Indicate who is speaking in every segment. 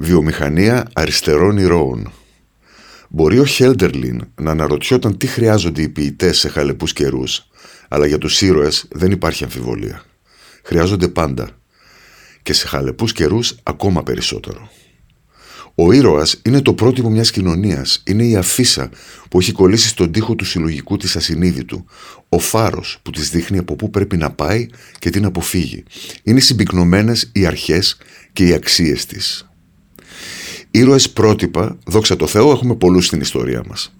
Speaker 1: Βιομηχανία αριστερών ηρώων. Μπορεί ο Χέλντερλιν να αναρωτιόταν τι χρειάζονται οι ποιητές σε χαλεπούς καιρούς, αλλά για τους ήρωες δεν υπάρχει αμφιβολία. Χρειάζονται πάντα. Και σε χαλεπούς καιρούς ακόμα περισσότερο. Ο ήρωας είναι το πρότυπο μιας κοινωνίας. Είναι η αφίσα που έχει κολλήσει στον τοίχο του συλλογικού της ασυνείδητου. Ο φάρος που της δείχνει από πού πρέπει να πάει και τι να αποφύγει. Είναι συμπυκνωμένες οι αρχές και οι αξίες της. Ήρωες πρότυπα, δόξα τω Θεώ, έχουμε πολλούς στην ιστορία μας.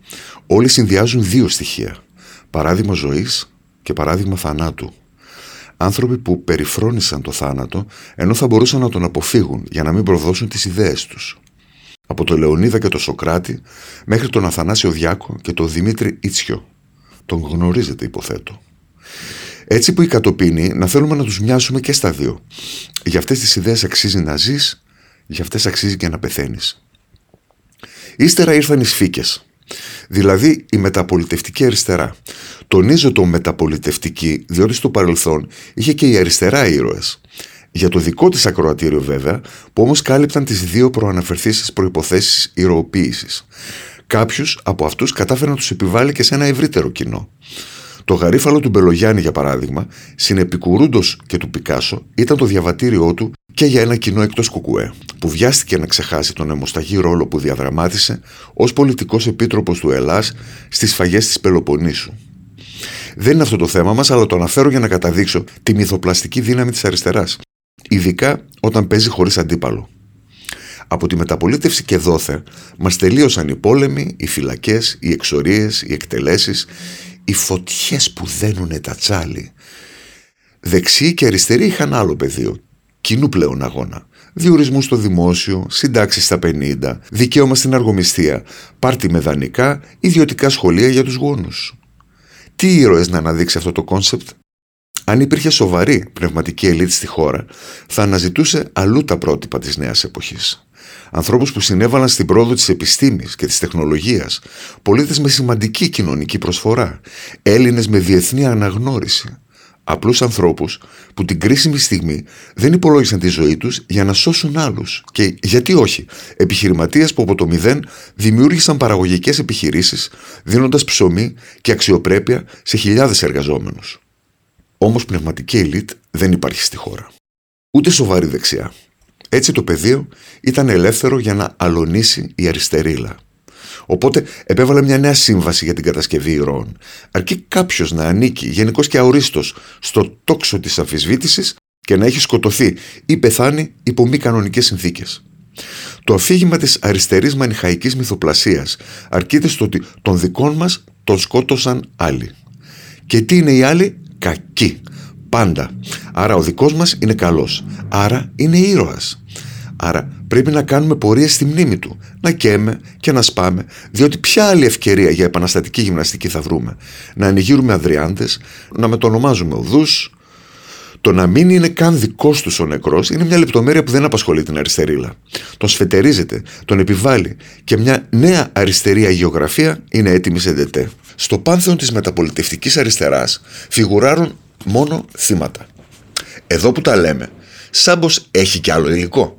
Speaker 1: Όλοι συνδυάζουν δύο στοιχεία. Παράδειγμα ζωής και παράδειγμα θανάτου. Άνθρωποι που περιφρόνησαν το θάνατο ενώ θα μπορούσαν να τον αποφύγουν για να μην προδώσουν τις ιδέες τους. Από τον Λεωνίδα και τον Σοκράτη μέχρι τον Αθανάσιο Διάκο και τον Δημήτρη Ιτσιό. Τον γνωρίζετε υποθέτω. Έτσι που η κατοπίνη να θέλουμε να τους μοιάσουμε και στα δύο. Για αυτές τις ιδέες αξίζει να ζεις για αυτές αξίζει και να πεθαίνεις. Ύστερα ήρθαν οι σφίκες, δηλαδή η μεταπολιτευτική αριστερά. Τονίζω το μεταπολιτευτική, διότι στο παρελθόν είχε και η αριστερά ήρωες. Για το δικό της ακροατήριο βέβαια, που όμως κάλυπταν τις δύο προαναφερθήσεις προϋποθέσεις ηρωοποίησης. Κάποιους από αυτούς κατάφερε να τους επιβάλλει και σε ένα ευρύτερο κοινό. Το γαρίφαλο του Μπελογιάννη, για παράδειγμα, συνεπικουρούντος και του Πικάσο, ήταν το διαβατήριό του και για ένα κοινό εκτός Κουκουέ, που βιάστηκε να ξεχάσει τον αιμοσταγή ρόλο που διαδραμάτισε ως πολιτικός επίτροπος του Ελλάς στις σφαγέ της Πελοποννήσου. Δεν είναι αυτό το θέμα μας, αλλά το αναφέρω για να καταδείξω τη μυθοπλαστική δύναμη της αριστεράς, ειδικά όταν παίζει χωρίς αντίπαλο. Από τη μεταπολίτευση και δώθε μας τελείωσαν οι πόλεμοι, οι φυλακές, οι εξορίες, οι εκτελέσεις, οι φωτιές που δένουνε τ' ατσάλι. Δεξιοί και αριστεροί είχαν άλλο πεδίο, κοινού πλέον αγώνα. Διορισμούς στο δημόσιο, συντάξεις στα 50, δικαίωμα στην αργομισθία, πάρτι με δανεικά, ιδιωτικά σχολεία για τους γόνους. Τι ήρωες να αναδείξει αυτό το concept; Αν υπήρχε σοβαρή πνευματική ελίτ στη χώρα, θα αναζητούσε αλλού τα πρότυπα της νέας εποχής ανθρώπους που συνέβαλαν στην πρόοδο της επιστήμης και της τεχνολογίας, πολίτες με σημαντική κοινωνική προσφορά, Έλληνες με διεθνή αναγνώριση, απλούς ανθρώπους που την κρίσιμη στιγμή δεν υπολόγισαν τη ζωή τους για να σώσουν άλλους και γιατί όχι, επιχειρηματίες που από το μηδέn δημιούργησαν παραγωγικές επιχειρήσεις δίνοντας ψωμί και αξιοπρέπεια σε χιλιάδες εργαζόμενους. Όμως πνευματική ελίτ δεν υπάρχει στη χώρα. Ούτε σοβαρή δεξιά. Έτσι το πεδίο ήταν ελεύθερο για να αλωνίσει η αριστερήλα. Οπότε επέβαλε μια νέα σύμβαση για την κατασκευή ηρώων. Αρκεί κάποιος να ανήκει γενικώς και αορίστο στο τόξο της αμφισβήτησης και να έχει σκοτωθεί ή πεθάνει υπό μη κανονικές συνθήκες. Το αφήγημα της αριστερής μανιχαϊκής μυθοπλασίας αρκείται στο ότι τον δικών μας τον σκότωσαν άλλοι. Και τι είναι οι άλλοι, κακοί. Πάντα. Άρα ο δικός μας είναι καλός. Άρα είναι ήρωας. Άρα πρέπει να κάνουμε πορείες στη μνήμη του. Να καίμε και να σπάμε. Διότι ποια άλλη ευκαιρία για επαναστατική γυμναστική θα βρούμε; Να ανεγείρουμε αδριάντες, να μετονομάζουμε οδούς. Το να μην είναι καν δικός τους ο νεκρός είναι μια λεπτομέρεια που δεν απασχολεί την αριστερίλα. Τον σφετερίζεται, τον επιβάλλει και μια νέα αριστερή αγιογραφία είναι έτοιμη σε dt. Στο πάνθεον της μεταπολιτευτικής αριστεράς φιγουράρουν μόνο θύματα. Εδώ που τα λέμε, Σάμπος έχει κι άλλο υλικό.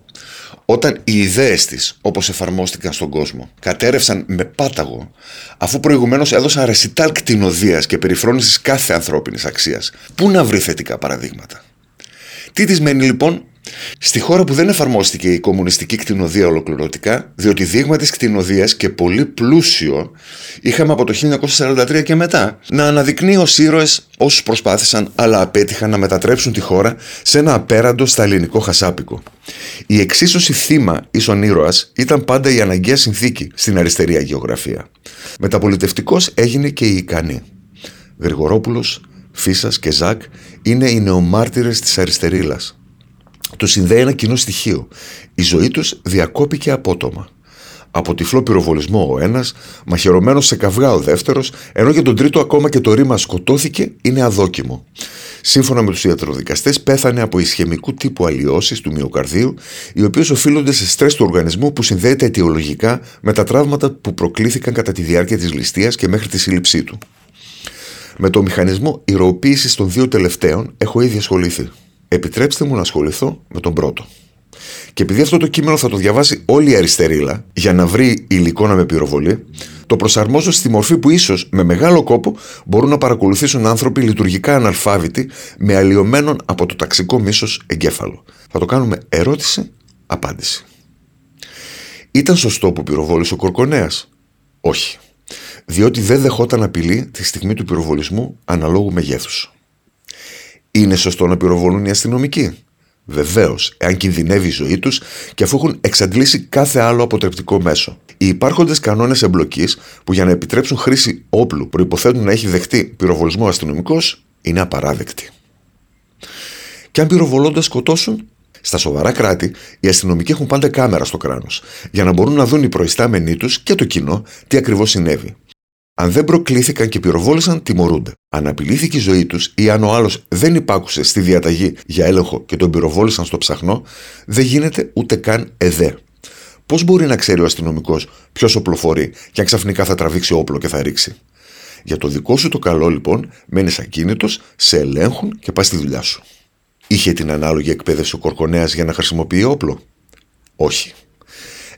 Speaker 1: Όταν οι ιδέες της, όπως εφαρμόστηκαν στον κόσμο, κατέρευσαν με πάταγο, αφού προηγουμένως έδωσαν ρεσιτάλ κτηνοδίας και περιφρόνησης κάθε ανθρώπινης αξίας, πού να βρει θετικά παραδείγματα; Τι της μένει λοιπόν; Στη χώρα που δεν εφαρμόστηκε η κομμουνιστική κτηνοδία ολοκληρωτικά, διότι δείγμα της κτηνοδίας και πολύ πλούσιο είχαμε από το 1943 και μετά να αναδεικνύει ως ήρωες όσους προσπάθησαν αλλά απέτυχαν να μετατρέψουν τη χώρα σε ένα απέραντο στα ελληνικό χασάπικο. Η εξίσωση θύμα ίσον ήρωας ήταν πάντα η αναγκαία συνθήκη στην αριστερή αγιογραφία. Μεταπολιτευτικός έγινε και η ικανή. Γρηγορόπουλος, Φίσας και Ζακ είναι οι νεομάρτυρες της αριστερήλας τους συνδέει ένα κοινό στοιχείο. Η ζωή τους διακόπηκε απότομα. Από τυφλό πυροβολισμό ο ένας, μαχαιρωμένος σε καυγά ο δεύτερος, ενώ για τον τρίτο ακόμα και το ρήμα σκοτώθηκε, είναι αδόκιμο. Σύμφωνα με τους ιατροδικαστές, πέθανε από ισχυμικού τύπου αλλοιώσεις του μυοκαρδίου, οι οποίες οφείλονται σε στρες του οργανισμού που συνδέεται αιτιολογικά με τα τραύματα που προκλήθηκαν κατά τη διάρκεια της ληστείας και μέχρι τη σύλληψή του. Με το μηχανισμό ηρωοποίηση των δύο τελευταίων έχω ήδη ασχοληθεί. Επιτρέψτε μου να ασχοληθώ με τον πρώτο. Και επειδή αυτό το κείμενο θα το διαβάσει όλη η αριστερήλα για να βρει υλικό να με πυροβολεί, το προσαρμόζω στη μορφή που ίσως με μεγάλο κόπο μπορούν να παρακολουθήσουν άνθρωποι λειτουργικά αναλφάβητοι με αλλοιωμένον από το ταξικό μίσος εγκέφαλο. Θα το κάνουμε ερώτηση-απάντηση. Ήταν σωστό που πυροβόλησε ο Κορκονέας; Όχι. Διότι δεν δεχόταν απειλή τη στιγμή του πυροβολισμού αναλόγου μεγέθους. Είναι σωστό να πυροβολούν οι αστυνομικοί; Βεβαίως, εάν κινδυνεύει η ζωή τους και αφού έχουν εξαντλήσει κάθε άλλο αποτρεπτικό μέσο. Οι υπάρχοντες κανόνες εμπλοκής που για να επιτρέψουν χρήση όπλου προποθέτουν να έχει δεχτεί πυροβολισμό αστυνομικός είναι απαράδεκτοι. Και αν πυροβολώντας σκοτώσουν, στα σοβαρά κράτη, οι αστυνομικοί έχουν πάντα κάμερα στο κράνος, για να μπορούν να δουν οι προϊστάμενοι τους και το κοινό τι ακριβώς συνέβη. Αν δεν προκλήθηκαν και πυροβόλησαν, τιμωρούνται. Αν απειλήθηκε η ζωή τους ή αν ο άλλος δεν υπάκουσε στη διαταγή για έλεγχο και τον πυροβόλησαν στο ψαχνό, δεν γίνεται ούτε καν εδέ. Πώς μπορεί να ξέρει ο αστυνομικός ποιος οπλοφορεί και αν ξαφνικά θα τραβήξει όπλο και θα ρίξει; Για το δικό σου το καλό λοιπόν, μένεις ακίνητος, σε ελέγχουν και πας στη δουλειά σου. Είχε την ανάλογη εκπαίδευση ο Κορκονέας για να χρησιμοποιεί όπλο; Όχι.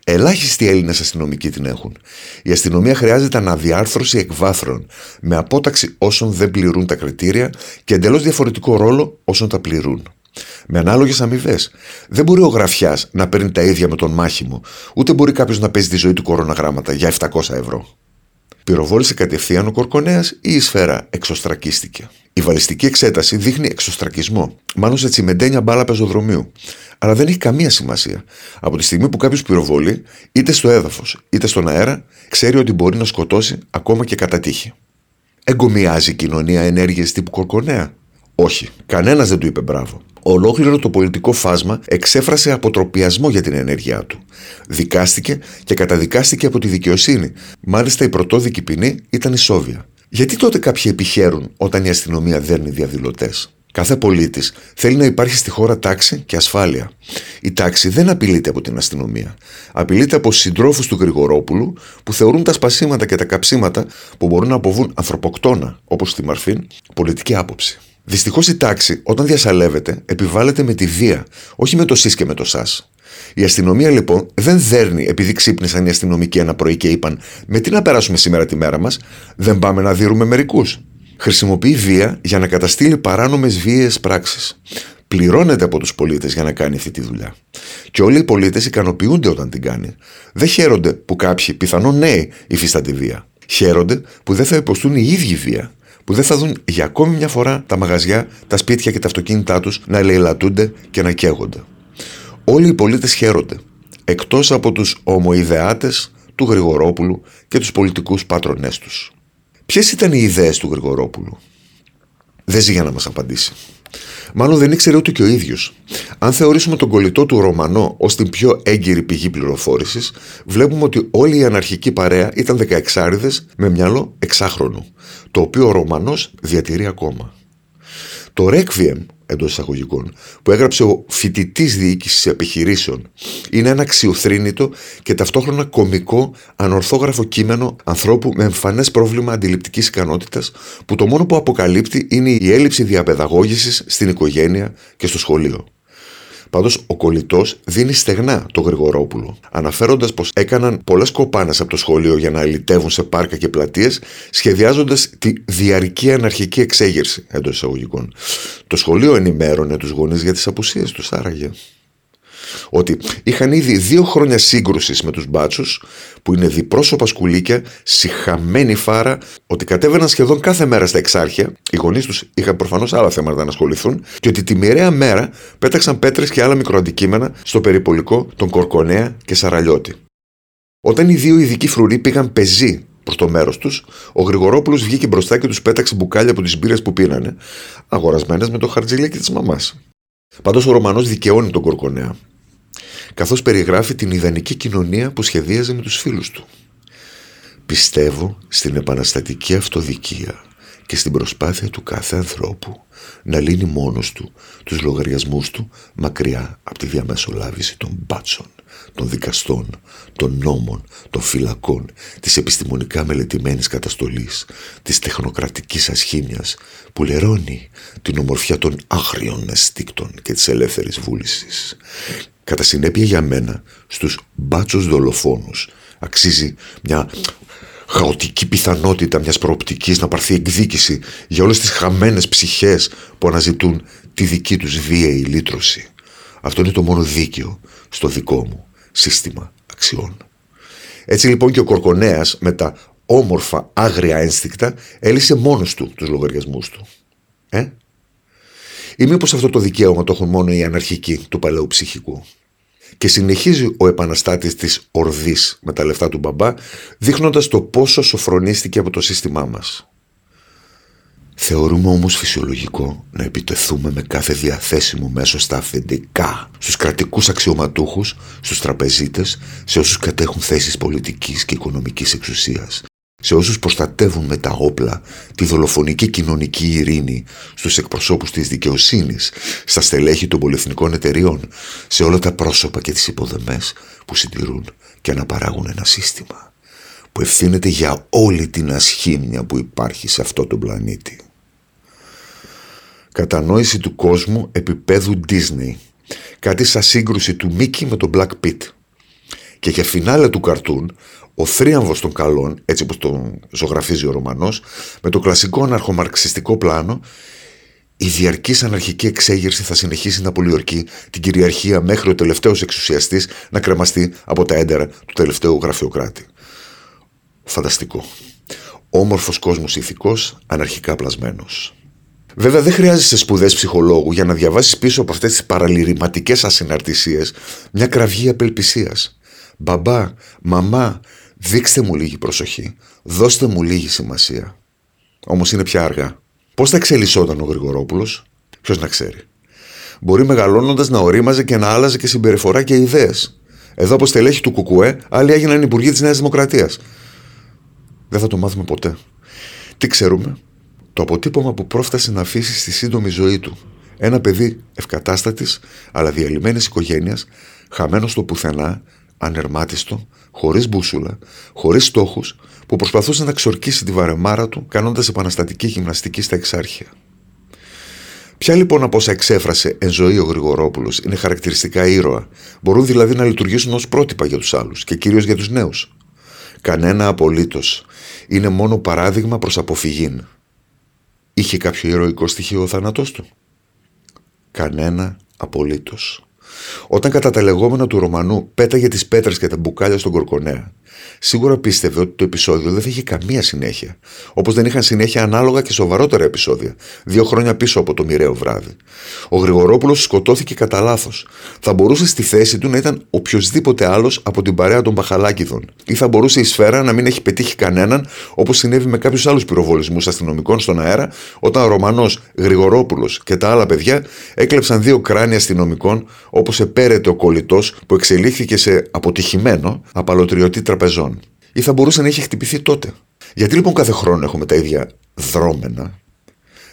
Speaker 1: Ελάχιστοι Έλληνες αστυνομικοί την έχουν. Η αστυνομία χρειάζεται αναδιάρθρωση εκβάθρων, με απόταξη όσων δεν πληρούν τα κριτήρια και εντελώς διαφορετικό ρόλο όσων τα πληρούν. Με ανάλογες αμοιβές. Δεν μπορεί ο γραφιάς να παίρνει τα ίδια με τον μάχημο, ούτε μπορεί κάποιος να παίζει τη ζωή του κοροναγράμματα για 700 ευρώ. Πυροβόλησε κατευθείαν ο Κορκονέας ή η σφαίρα εξωστρακίστηκε. Η βαλιστική εξέταση δείχνει εξωστρακισμό, μάλλον σε τσιμεντένια μπάλα πεζοδρομίου. Αλλά δεν έχει καμία σημασία. Από τη στιγμή που κάποιος πυροβολεί, είτε στο έδαφος είτε στον αέρα, ξέρει ότι μπορεί να σκοτώσει ακόμα και κατά τύχη. Εγκομιάζει η κοινωνία ενέργειες τύπου Κορκονέα; Όχι, κανένας δεν του είπε μπράβο. Ολόκληρο το πολιτικό φάσμα εξέφρασε αποτροπιασμό για την ενέργειά του. Δικάστηκε και καταδικάστηκε από τη δικαιοσύνη. Μάλιστα η πρωτόδικη ποινή ήταν η Σόβια. Γιατί τότε κάποιοι επιχαίρουν όταν η αστυνομία δέρνει διαδηλωτές; Κάθε πολίτης θέλει να υπάρχει στη χώρα τάξη και ασφάλεια. Η τάξη δεν απειλείται από την αστυνομία. Απειλείται από συντρόφους του Γρηγορόπουλου που θεωρούν τα σπασίματα και τα καψίματα που μπορούν να αποβούν ανθρωποκτόνα, όπως στη Μαρφίν, πολιτική άποψη. Δυστυχώς η τάξη, όταν διασαλεύεται, επιβάλλεται με τη βία, όχι με το ΣΥΣ και με το ΣΑΣ. Η αστυνομία λοιπόν δεν δέρνει επειδή ξύπνησαν οι αστυνομικοί ένα πρωί και είπαν Με τι να περάσουμε σήμερα τη μέρα μας, δεν πάμε να δίνουμε μερικούς. Χρησιμοποιεί βία για να καταστήλει παράνομες βίαιες πράξεις. Πληρώνεται από τους πολίτες για να κάνει αυτή τη δουλειά. Και όλοι οι πολίτες ικανοποιούνται όταν την κάνει. Δεν χαίρονται που κάποιοι, πιθανόν νέοι, υφίστανται βία. Χαίρονται που δεν θα υποστούν οι ίδιοι βία που δεν θα δουν για ακόμη μια φορά τα μαγαζιά, τα σπίτια και τα αυτοκίνητά τους να ελεηλατούνται και να καίγονται. Όλοι οι πολίτες χαίρονται, εκτός από τους ομοειδεάτες του Γρηγορόπουλου και τους πολιτικούς πάτρονές τους. Ποιες ήταν οι ιδέες του Γρηγορόπουλου; Δεν ζει για να μας απαντήσει. Μάλλον δεν ήξερε ούτε και ο ίδιος. Αν θεωρήσουμε τον κολλητό του Ρωμανό ως την πιο έγκυρη πηγή πληροφόρησης, βλέπουμε ότι όλη η αναρχική παρέα ήταν 16 με μυαλό εξάχρονου, το οποίο ο Ρωμανός διατηρεί ακόμα. Το Requiem εντός εισαγωγικών, που έγραψε ο φοιτητής διοίκησης επιχειρήσεων, είναι ένα αξιοθρύνητο και ταυτόχρονα κομικό, ανορθόγραφο κείμενο ανθρώπου με εμφανές πρόβλημα αντιληπτικής ικανότητας, που το μόνο που αποκαλύπτει είναι η έλλειψη διαπαιδαγώγησης στην οικογένεια και στο σχολείο. Πάντως, ο κολλητός δίνει στεγνά το Γρηγορόπουλο, αναφέροντας πως έκαναν πολλές κοπάνες από το σχολείο για να ελιτεύουν σε πάρκα και πλατείες, σχεδιάζοντας τη διαρκή αναρχική εξέγερση εντός εισαγωγικών. Το σχολείο ενημέρωνε τους γονείς για τις απουσίες τους, άραγε ότι είχαν ήδη δύο χρόνια σύγκρουσης με τους μπάτσους, που είναι διπρόσωπα σκουλίκια, συχαμένη φάρα, ότι κατέβαιναν σχεδόν κάθε μέρα στα εξάρχεια, οι γονείς τους είχαν προφανώς άλλα θέματα να ασχοληθούν, και ότι τη μοιραία μέρα πέταξαν πέτρες και άλλα μικροαντικείμενα στο περιπολικό των Κορκονέα και Σαραλιώτη. Όταν οι δύο ειδικοί φρουροί πήγαν πεζοί προς το μέρος τους, ο Γρηγορόπουλος βγήκε μπροστά και τους πέταξε μπουκάλια από τις μπύρες που πήρανε, αγορασμένες με το χαρτζηλίκι της μαμάς. Πάντως ο Ρωμανός δικαιώνει τον Κορκονέα καθώς περιγράφει την ιδανική κοινωνία που σχεδίαζε με τους φίλους του. Πιστεύω στην επαναστατική αυτοδικία και στην προσπάθεια του κάθε ανθρώπου να λύνει μόνος του τους λογαριασμούς του μακριά από τη διαμεσολάβηση των μπάτσων, των δικαστών, των νόμων, των φυλακών, της επιστημονικά μελετημένης καταστολής, της τεχνοκρατικής ασχήμιας που λερώνει την ομορφιά των άγριων αισθήκτων και της ελεύθερης βούλησης Κατά συνέπεια για μένα, στους μπάτσους δολοφόνους αξίζει μια χαοτική πιθανότητα μιας προοπτικής να πάρθει εκδίκηση για όλες τις χαμένες ψυχές που αναζητούν τη δική τους βίαιη λύτρωση. Αυτό είναι το μόνο δίκαιο στο δικό μου σύστημα αξιών. Έτσι λοιπόν και ο Κορκονέας με τα όμορφα άγρια ένστικτα έλυσε μόνος του τους λογαριασμούς του. Ε; Ή μήπως αυτό το δικαίωμα το έχουν μόνο οι αναρχικοί του παλαιού ψυχικού; Και συνεχίζει ο επαναστάτης της Ορδής με τα λεφτά του μπαμπά, δείχνοντας το πόσο σοφρονίστηκε από το σύστημά μας. Θεωρούμε όμως φυσιολογικό να επιτεθούμε με κάθε διαθέσιμο μέσο στα αφεντικά, στους κρατικούς αξιωματούχους, στους τραπεζίτες, σε όσους κατέχουν θέσεις πολιτικής και οικονομικής εξουσίας, σε όσους προστατεύουν με τα όπλα τη δολοφονική κοινωνική ειρήνη, στους εκπροσώπους της δικαιοσύνης, στα στελέχη των πολυεθνικών εταιριών, σε όλα τα πρόσωπα και τις υποδεμές που συντηρούν και αναπαράγουν ένα σύστημα που ευθύνεται για όλη την ασχήμια που υπάρχει σε αυτό τον πλανήτη. Κατανόηση του κόσμου επίπεδου Disney. Κάτι σαν σύγκρουση του Μίκη με τον Black Pit. Και για φινάλε του καρτούν, ο θρίαμβος των καλών, έτσι όπως τον ζωγραφίζει ο Ρωμανός, με το κλασικό αναρχομαρξιστικό πλάνο, η διαρκής αναρχική εξέγερση θα συνεχίσει να πολιορκεί την κυριαρχία μέχρι ο τελευταίος εξουσιαστής να κρεμαστεί από τα έντερα του τελευταίου γραφειοκράτη. Φανταστικό. Όμορφος κόσμος ηθικός, αναρχικά πλασμένος. Βέβαια, δεν χρειάζεσαι σπουδές ψυχολόγου για να διαβάσεις πίσω από αυτές τις παραλυρηματικές ασυναρτησίες μια κραυγή απελπισίας. Μπαμπά, μαμά, δείξτε μου λίγη προσοχή. Δώστε μου λίγη σημασία. Όμως είναι πια αργά. Πώς θα εξελισσόταν ο Γρηγορόπουλος, ποιος να ξέρει. Μπορεί μεγαλώνοντας να ορίμαζε και να άλλαζε και συμπεριφορά και ιδέες. Εδώ από στελέχη του Κουκουέ, άλλοι έγιναν υπουργοί της Νέας Δημοκρατίας. Δεν θα το μάθουμε ποτέ. Τι ξέρουμε, το αποτύπωμα που πρόφτασε να αφήσει στη σύντομη ζωή του. Ένα παιδί ευκατάστατης αλλά διαλυμένης οικογένειας, χαμένος στο πουθενά, ανερμάτιστο, χωρίς μπούσουλα, χωρίς στόχους, που προσπαθούσε να ξορκίσει τη βαρεμάρα του κάνοντας επαναστατική γυμναστική στα εξάρχεια. Ποια λοιπόν από όσα εξέφρασε εν ζωή ο Γρηγορόπουλος είναι χαρακτηριστικά ήρωα, μπορούν δηλαδή να λειτουργήσουν ως πρότυπα για τους άλλους και κυρίως για τους νέους; Κανένα απολύτως. Είναι μόνο παράδειγμα προς αποφυγή. Είχε κάποιο ηρωικό στοιχείο ο θάνατός του; Κανένα απολύτως. Όταν κατά τα λεγόμενα του Ρωμανού πέταγε τις πέτρες και τα μπουκάλια στον Κορκονέα, σίγουρα πίστευε ότι το επεισόδιο δεν θα είχε καμία συνέχεια. Όπως δεν είχαν συνέχεια ανάλογα και σοβαρότερα επεισόδια, δύο χρόνια πίσω από το μοιραίο βράδυ. Ο Γρηγορόπουλος σκοτώθηκε κατά λάθος. Θα μπορούσε στη θέση του να ήταν οποιοδήποτε άλλος από την παρέα των Παχαλάκηδων. Ή θα μπορούσε η σφαίρα να μην έχει πετύχει κανέναν, όπως συνέβη με κάποιους άλλους πυροβολισμούς αστυνομικών στον αέρα, όταν ο Ρωμανός Γρηγορόπουλος και τα άλλα παιδιά έκλεψαν δύο κράνια αστυνομικών, όπως επέρεται ο κολλητός που εξελίχθηκε σε αποτυχημένο απαλωτριωτή τραπεζών. Ή θα μπορούσε να είχε χτυπηθεί τότε. Γιατί λοιπόν κάθε χρόνο έχουμε τα ίδια δρόμενα,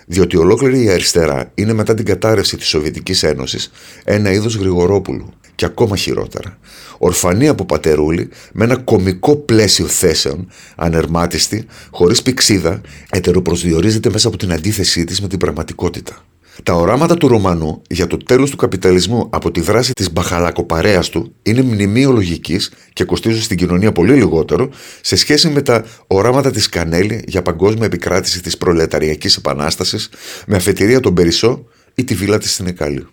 Speaker 1: διότι ολόκληρη η αριστερά είναι μετά την κατάρρευση της Σοβιετικής Ένωσης ένα είδος γρηγορόπουλου και ακόμα χειρότερα. Ορφανή από πατερούλη, με ένα κομικό πλαίσιο θέσεων, ανερμάτιστη, χωρίς πηξίδα, ετεροπροσδιορίζεται μέσα από την αντίθεσή της με την πραγματικότητα. Τα οράματα του Ρωμανού για το τέλος του καπιταλισμού από τη δράση της μπαχαλακοπαρέας του είναι μνημείο λογικής και κοστίζουν στην κοινωνία πολύ λιγότερο σε σχέση με τα οράματα της Κανέλη για παγκόσμια επικράτηση της προλεταριακής επανάστασης με αφετηρία τον Περισσό ή τη βίλα της στην Εκάλη.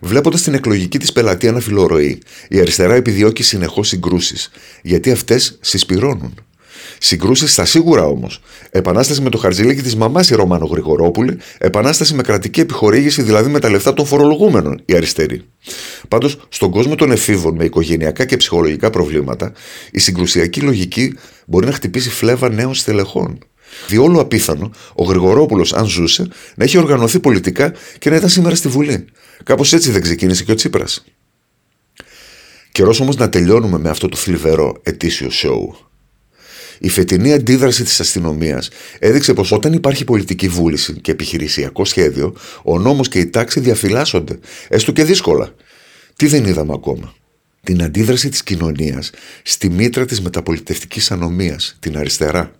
Speaker 1: Βλέποντας την εκλογική της πελατεία να φιλορροεί, η αριστερά επιδιώκει συνεχώς συγκρούσεις, γιατί αυτές συσπηρώνουν. Συγκρούσεις στα σίγουρα όμως. Επανάσταση με το χαρτζηλίκι της μαμάς η Ρωμάνο Γρηγορόπουλη, επανάσταση με κρατική επιχορήγηση, δηλαδή με τα λεφτά των φορολογούμενων, η αριστερή. Πάντως, στον κόσμο των εφήβων με οικογενειακά και ψυχολογικά προβλήματα, η συγκρουσιακή λογική μπορεί να χτυπήσει φλέβα νέων στελεχών. Διόλου απίθανο ο Γρηγορόπουλος, αν ζούσε, να έχει οργανωθεί πολιτικά και να ήταν σήμερα στη Βουλή. Κάπως έτσι δεν ξεκίνησε και ο Τσίπρας. Καιρός όμως να τελειώνουμε με αυτό το θλιβερό ετήσιο σοου. Η φετινή αντίδραση της αστυνομίας έδειξε πως όταν υπάρχει πολιτική βούληση και επιχειρησιακό σχέδιο, ο νόμος και η τάξη διαφυλάσσονται, έστω και δύσκολα. Τι δεν είδαμε ακόμα; Την αντίδραση της κοινωνίας στη μήτρα της μεταπολιτευτικής ανομίας, την αριστερά.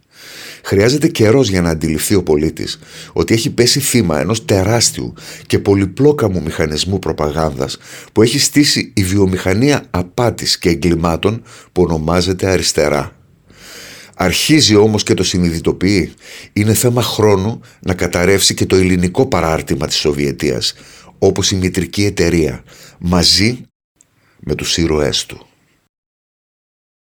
Speaker 1: Χρειάζεται καιρός για να αντιληφθεί ο πολίτης ότι έχει πέσει θύμα ενός τεράστιου και πολυπλόκαμου μηχανισμού προπαγάνδας που έχει στήσει η βιομηχανία απάτης και εγκλημάτων που ονομάζεται αριστερά. Αρχίζει όμως και το συνειδητοποιεί. Είναι θέμα χρόνου να καταρρεύσει και το ελληνικό παράρτημα της Σοβιετίας, όπως η μητρική εταιρεία, μαζί με τους ήρωές του.